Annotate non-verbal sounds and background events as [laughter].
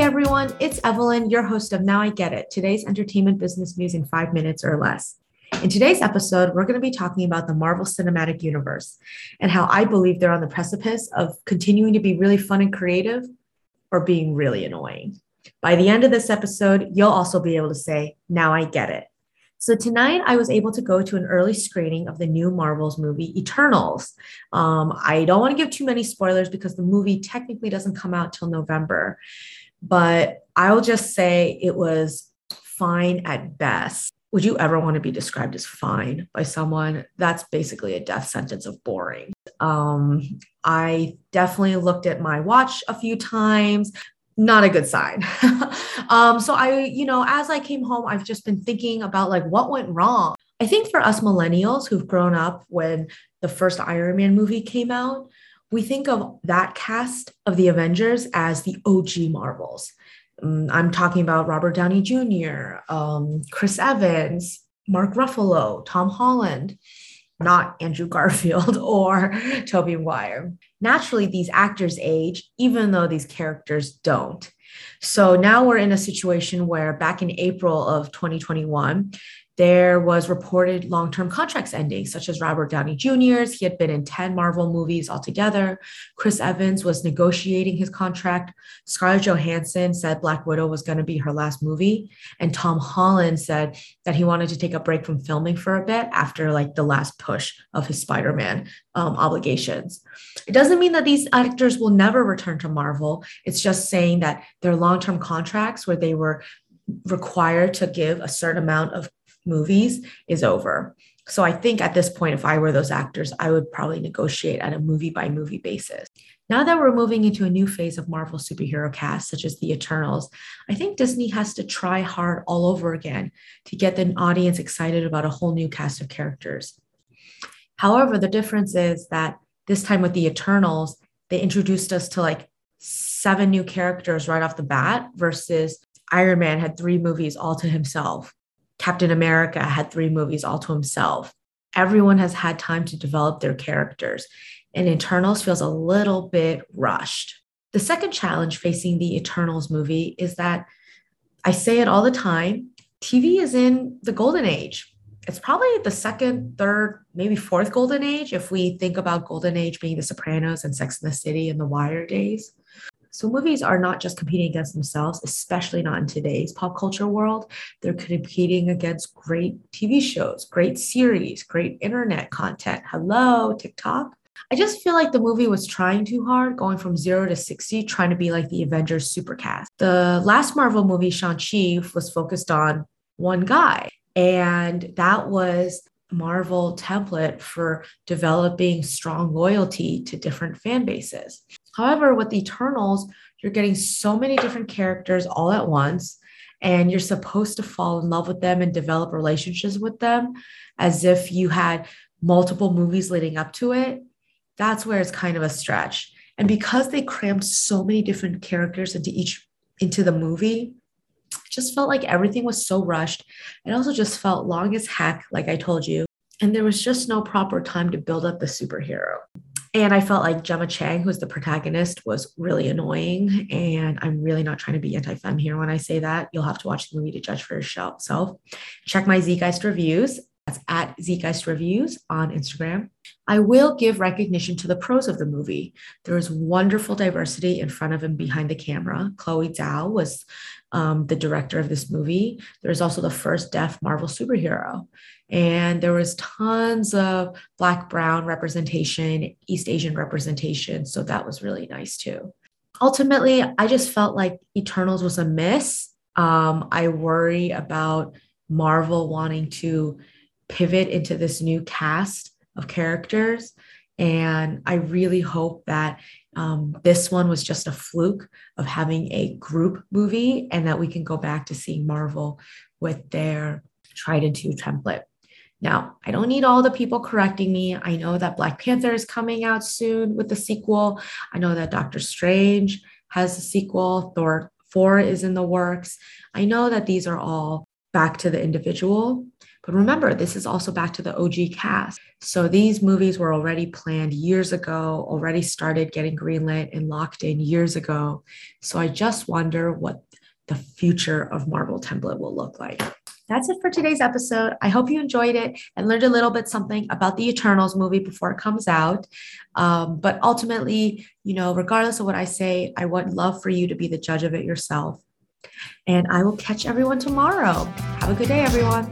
everyone, it's Evelyn, your host of Now I Get It, today's entertainment business news in five minutes or less. In today's episode, we're going to be talking about the Marvel Cinematic Universe and how I believe they're on the precipice of continuing to be really fun and creative or being really annoying. By the end of this episode, you'll also be able to say, Now I get it. So tonight I was able to go to an early screening of the new Marvels movie Eternals. Um, I don't want to give too many spoilers because the movie technically doesn't come out till November, but I'll just say it was fine at best. Would you ever want to be described as fine by someone? That's basically a death sentence of boring. Um, I definitely looked at my watch a few times not a good sign. [laughs] um, so I, you know, as I came home, I've just been thinking about like what went wrong. I think for us millennials who've grown up when the first Iron Man movie came out, we think of that cast of the Avengers as the OG Marvels. Um, I'm talking about Robert Downey Jr., um, Chris Evans, Mark Ruffalo, Tom Holland not Andrew [laughs] Garfield or Tobey Maguire. Naturally, these actors age, even though these characters don't. So now we're in a situation where back in April of 2021, there was reported long-term contracts ending, such as Robert Downey Jr.'s. He had been in 10 Marvel movies altogether. Chris Evans was negotiating his contract. Scarlett Johansson said Black Widow was going to be her last movie. And Tom Holland said that he wanted to take a break from filming for a bit after like the last push of his Spider-Man um, obligations. It doesn't mean that these actors will never return to Marvel. It's just saying that their long-term contracts where they were required to give a certain amount of movies is over. So I think at this point, if I were those actors, I would probably negotiate at a movie by movie basis. Now that we're moving into a new phase of Marvel superhero casts, such as the Eternals, I think Disney has to try hard all over again to get the audience excited about a whole new cast of characters. However, the difference is that this time with the Eternals, they introduced us to like seven new characters right off the bat versus Iron Man had three movies all to himself. Captain America had three movies all to himself. Everyone has had time to develop their characters, and Eternals feels a little bit rushed. The second challenge facing the Eternals movie is that I say it all the time TV is in the golden age. It's probably the second, third, maybe fourth golden age if we think about golden age being The Sopranos and Sex and the City and The Wire days. So movies are not just competing against themselves, especially not in today's pop culture world. They're competing against great TV shows, great series, great internet content. Hello, TikTok. I just feel like the movie was trying too hard, going from zero to 60, trying to be like the Avengers supercast. The last Marvel movie, Shang-Chi, was focused on one guy. And that was Marvel template for developing strong loyalty to different fan bases. However, with Eternals, you're getting so many different characters all at once, and you're supposed to fall in love with them and develop relationships with them as if you had multiple movies leading up to it. That's where it's kind of a stretch. And because they crammed so many different characters into each into the movie, it just felt like everything was so rushed. It also just felt long as heck, like I told you. And there was just no proper time to build up the superhero. And I felt like Gemma Chan, who's the protagonist, was really annoying. And I'm really not trying to be anti fem here when I say that. You'll have to watch the movie to judge for yourself. Check my Zeitgeist reviews. That's at Zeitgeist Reviews on Instagram. I will give recognition to the pros of the movie. There is wonderful diversity in front of and behind the camera. Chloe Zhao was um, the director of this movie. There's also the first deaf Marvel superhero and there was tons of black brown representation east asian representation so that was really nice too ultimately i just felt like eternals was a miss um, i worry about marvel wanting to pivot into this new cast of characters and i really hope that um, this one was just a fluke of having a group movie and that we can go back to seeing marvel with their tried and true template now, I don't need all the people correcting me. I know that Black Panther is coming out soon with the sequel. I know that Doctor Strange has a sequel. Thor 4 is in the works. I know that these are all back to the individual, But remember, this is also back to the OG cast. So these movies were already planned years ago, already started getting greenlit and locked in years ago. So I just wonder what the future of Marvel template will look like. That's it for today's episode. I hope you enjoyed it and learned a little bit something about the Eternals movie before it comes out. Um, but ultimately, you know, regardless of what I say, I would love for you to be the judge of it yourself. And I will catch everyone tomorrow. Have a good day, everyone.